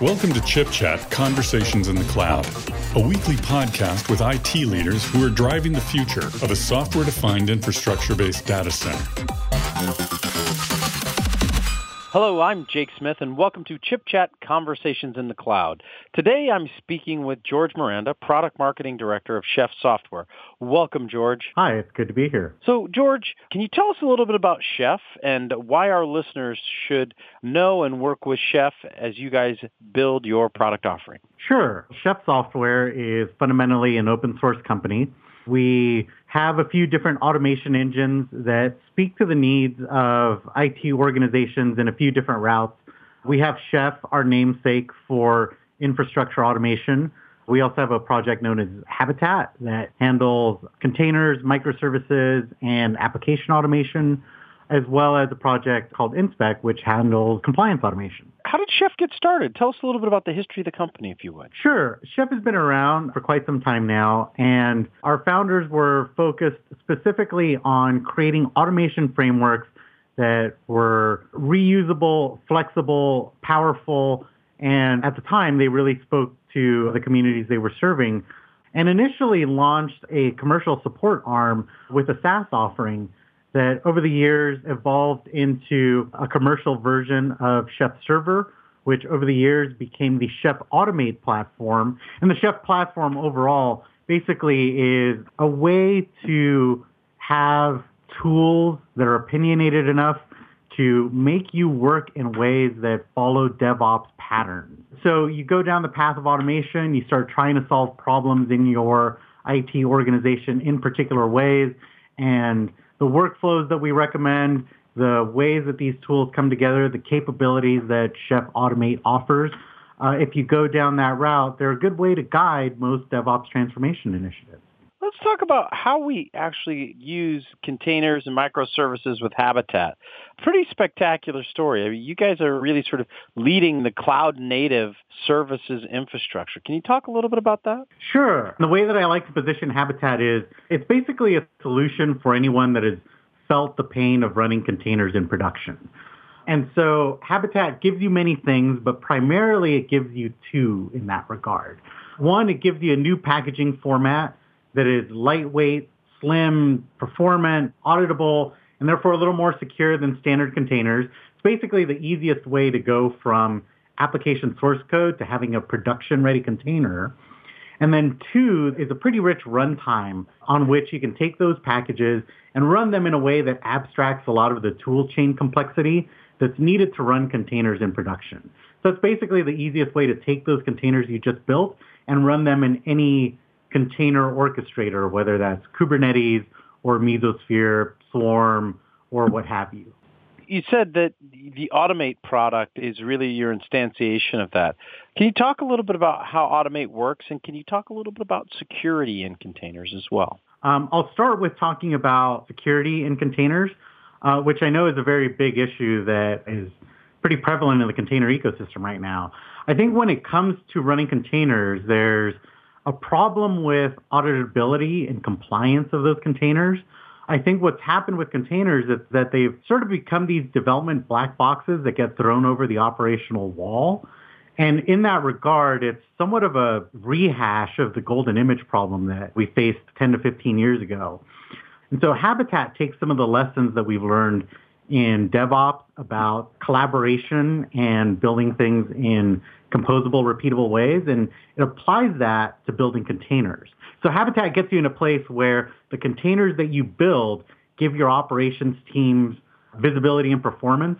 Welcome to Chip Chat Conversations in the Cloud, a weekly podcast with IT leaders who are driving the future of a software defined infrastructure based data center. Hello, I'm Jake Smith, and welcome to Chip Chat Conversations in the Cloud. Today, I'm speaking with George Miranda, Product Marketing Director of Chef Software. Welcome, George. Hi, it's good to be here. So, George, can you tell us a little bit about Chef and why our listeners should know and work with Chef as you guys build your product offering? Sure. Chef Software is fundamentally an open source company. We have a few different automation engines that speak to the needs of IT organizations in a few different routes. We have Chef, our namesake for infrastructure automation. We also have a project known as Habitat that handles containers, microservices, and application automation as well as a project called InSpec, which handles compliance automation. How did Chef get started? Tell us a little bit about the history of the company, if you would. Sure. Chef has been around for quite some time now, and our founders were focused specifically on creating automation frameworks that were reusable, flexible, powerful, and at the time they really spoke to the communities they were serving and initially launched a commercial support arm with a SaaS offering that over the years evolved into a commercial version of Chef Server, which over the years became the Chef Automate platform. And the Chef platform overall basically is a way to have tools that are opinionated enough to make you work in ways that follow DevOps patterns. So you go down the path of automation, you start trying to solve problems in your IT organization in particular ways, and the workflows that we recommend, the ways that these tools come together, the capabilities that Chef Automate offers. Uh, if you go down that route, they're a good way to guide most DevOps transformation initiatives. Let's talk about how we actually use containers and microservices with Habitat. Pretty spectacular story. I mean, you guys are really sort of leading the cloud native services infrastructure. Can you talk a little bit about that? Sure. The way that I like to position Habitat is it's basically a solution for anyone that has felt the pain of running containers in production. And so Habitat gives you many things, but primarily it gives you two in that regard. One, it gives you a new packaging format that is lightweight, slim, performant, auditable, and therefore a little more secure than standard containers. It's basically the easiest way to go from application source code to having a production ready container. And then two is a pretty rich runtime on which you can take those packages and run them in a way that abstracts a lot of the tool chain complexity that's needed to run containers in production. So it's basically the easiest way to take those containers you just built and run them in any container orchestrator, whether that's Kubernetes or Mesosphere, Swarm, or what have you. You said that the Automate product is really your instantiation of that. Can you talk a little bit about how Automate works, and can you talk a little bit about security in containers as well? Um, I'll start with talking about security in containers, uh, which I know is a very big issue that is pretty prevalent in the container ecosystem right now. I think when it comes to running containers, there's a problem with auditability and compliance of those containers. I think what's happened with containers is that they've sort of become these development black boxes that get thrown over the operational wall. And in that regard, it's somewhat of a rehash of the golden image problem that we faced 10 to 15 years ago. And so Habitat takes some of the lessons that we've learned in DevOps about collaboration and building things in composable, repeatable ways, and it applies that to building containers. So Habitat gets you in a place where the containers that you build give your operations teams visibility and performance.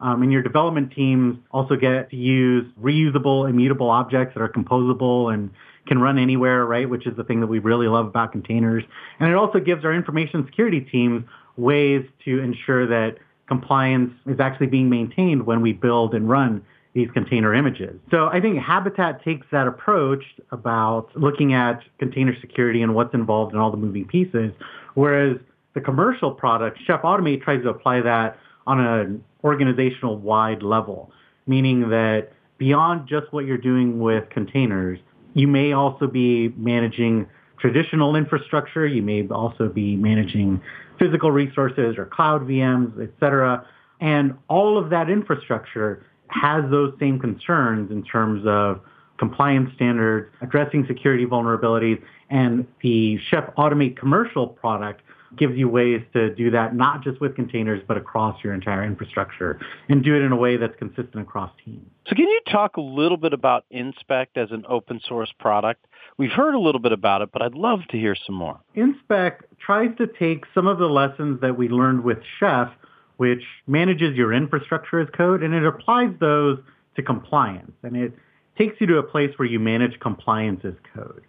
Um, and your development teams also get to use reusable, immutable objects that are composable and can run anywhere, right? Which is the thing that we really love about containers. And it also gives our information security teams ways to ensure that compliance is actually being maintained when we build and run these container images. So I think Habitat takes that approach about looking at container security and what's involved in all the moving pieces, whereas the commercial product, Chef Automate, tries to apply that on an organizational wide level, meaning that beyond just what you're doing with containers, you may also be managing traditional infrastructure. You may also be managing physical resources or cloud VMs, et cetera. And all of that infrastructure has those same concerns in terms of compliance standards, addressing security vulnerabilities, and the Chef Automate commercial product gives you ways to do that not just with containers but across your entire infrastructure and do it in a way that's consistent across teams. So can you talk a little bit about InSpec as an open source product? We've heard a little bit about it, but I'd love to hear some more. InSpec tries to take some of the lessons that we learned with Chef, which manages your infrastructure as code, and it applies those to compliance. And it takes you to a place where you manage compliance as code.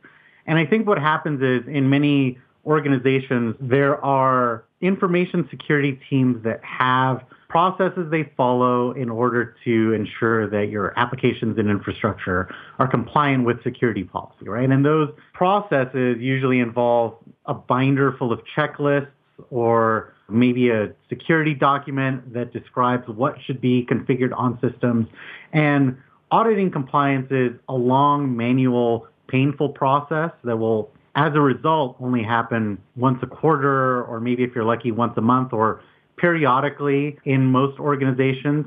And I think what happens is in many organizations, there are information security teams that have processes they follow in order to ensure that your applications and infrastructure are compliant with security policy, right? And those processes usually involve a binder full of checklists or maybe a security document that describes what should be configured on systems. And auditing compliance is a long, manual, painful process that will as a result, only happen once a quarter, or maybe if you're lucky, once a month, or periodically in most organizations.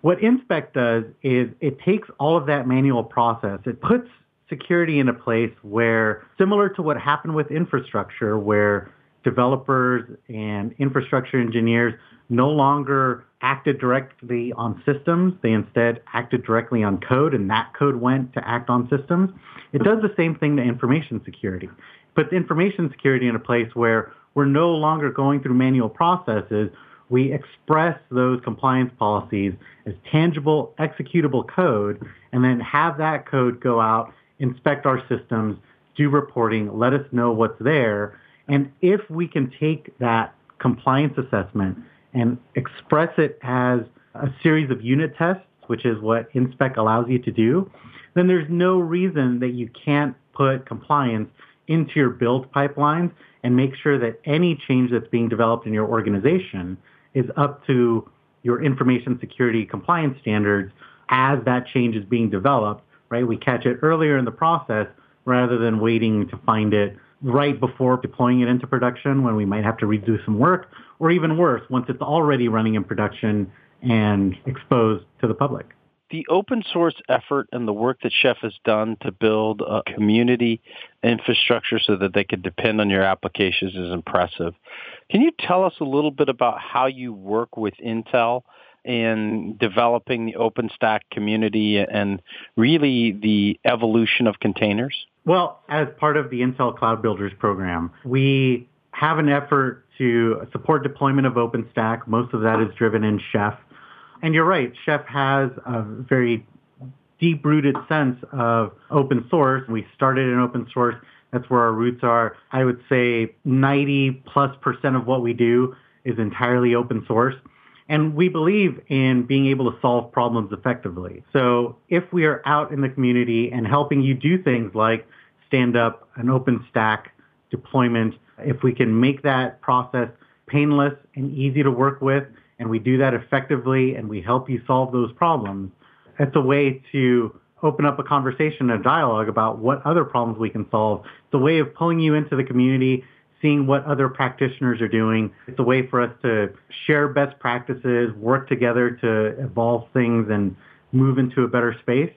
What InSpec does is it takes all of that manual process, it puts security in a place where, similar to what happened with infrastructure, where developers and infrastructure engineers no longer acted directly on systems. They instead acted directly on code, and that code went to act on systems. It does the same thing to information security. Puts information security in a place where we're no longer going through manual processes. We express those compliance policies as tangible, executable code, and then have that code go out, inspect our systems, do reporting, let us know what's there. And if we can take that compliance assessment and express it as a series of unit tests, which is what InSpec allows you to do, then there's no reason that you can't put compliance into your build pipelines and make sure that any change that's being developed in your organization is up to your information security compliance standards as that change is being developed, right? We catch it earlier in the process rather than waiting to find it right before deploying it into production when we might have to redo some work, or even worse, once it's already running in production and exposed to the public. The open source effort and the work that Chef has done to build a community infrastructure so that they could depend on your applications is impressive. Can you tell us a little bit about how you work with Intel in developing the OpenStack community and really the evolution of containers? Well, as part of the Intel Cloud Builders program, we have an effort to support deployment of OpenStack. Most of that is driven in Chef. And you're right, Chef has a very deep-rooted sense of open source. We started in open source. That's where our roots are. I would say 90 plus percent of what we do is entirely open source. And we believe in being able to solve problems effectively. So if we are out in the community and helping you do things like stand up an OpenStack deployment, if we can make that process painless and easy to work with, and we do that effectively and we help you solve those problems, it's a way to open up a conversation, a dialogue about what other problems we can solve. It's a way of pulling you into the community, seeing what other practitioners are doing. It's a way for us to share best practices, work together to evolve things and move into a better space.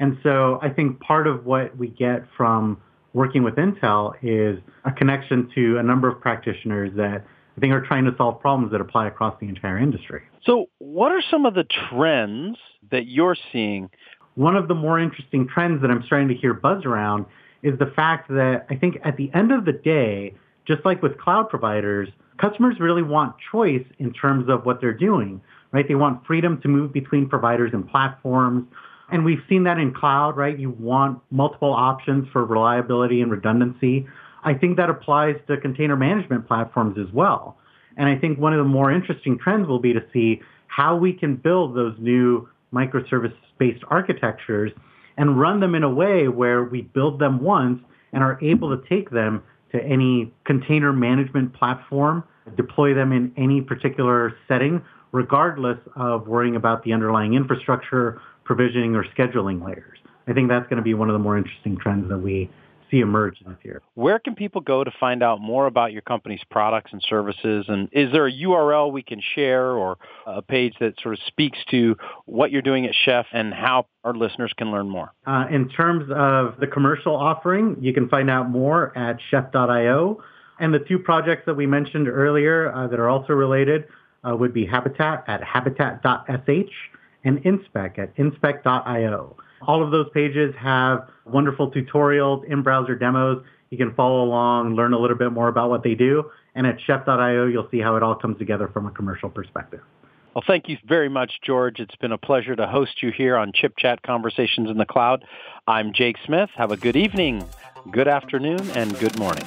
And so I think part of what we get from working with Intel is a connection to a number of practitioners that I think are trying to solve problems that apply across the entire industry. So what are some of the trends that you're seeing? One of the more interesting trends that I'm starting to hear buzz around is the fact that I think at the end of the day, just like with cloud providers, customers really want choice in terms of what they're doing, right? They want freedom to move between providers and platforms. And we've seen that in cloud, right? You want multiple options for reliability and redundancy. I think that applies to container management platforms as well. And I think one of the more interesting trends will be to see how we can build those new microservice-based architectures and run them in a way where we build them once and are able to take them to any container management platform, deploy them in any particular setting, regardless of worrying about the underlying infrastructure provisioning or scheduling layers. I think that's going to be one of the more interesting trends that we see emerge this year. Where can people go to find out more about your company's products and services? And is there a URL we can share or a page that sort of speaks to what you're doing at Chef and how our listeners can learn more? Uh, in terms of the commercial offering, you can find out more at chef.io. And the two projects that we mentioned earlier uh, that are also related uh, would be Habitat at habitat.sh and Inspec at inspec.io. All of those pages have wonderful tutorials, in-browser demos. You can follow along, learn a little bit more about what they do. And at chef.io, you'll see how it all comes together from a commercial perspective. Well, thank you very much, George. It's been a pleasure to host you here on Chip Chat Conversations in the Cloud. I'm Jake Smith. Have a good evening, good afternoon, and good morning.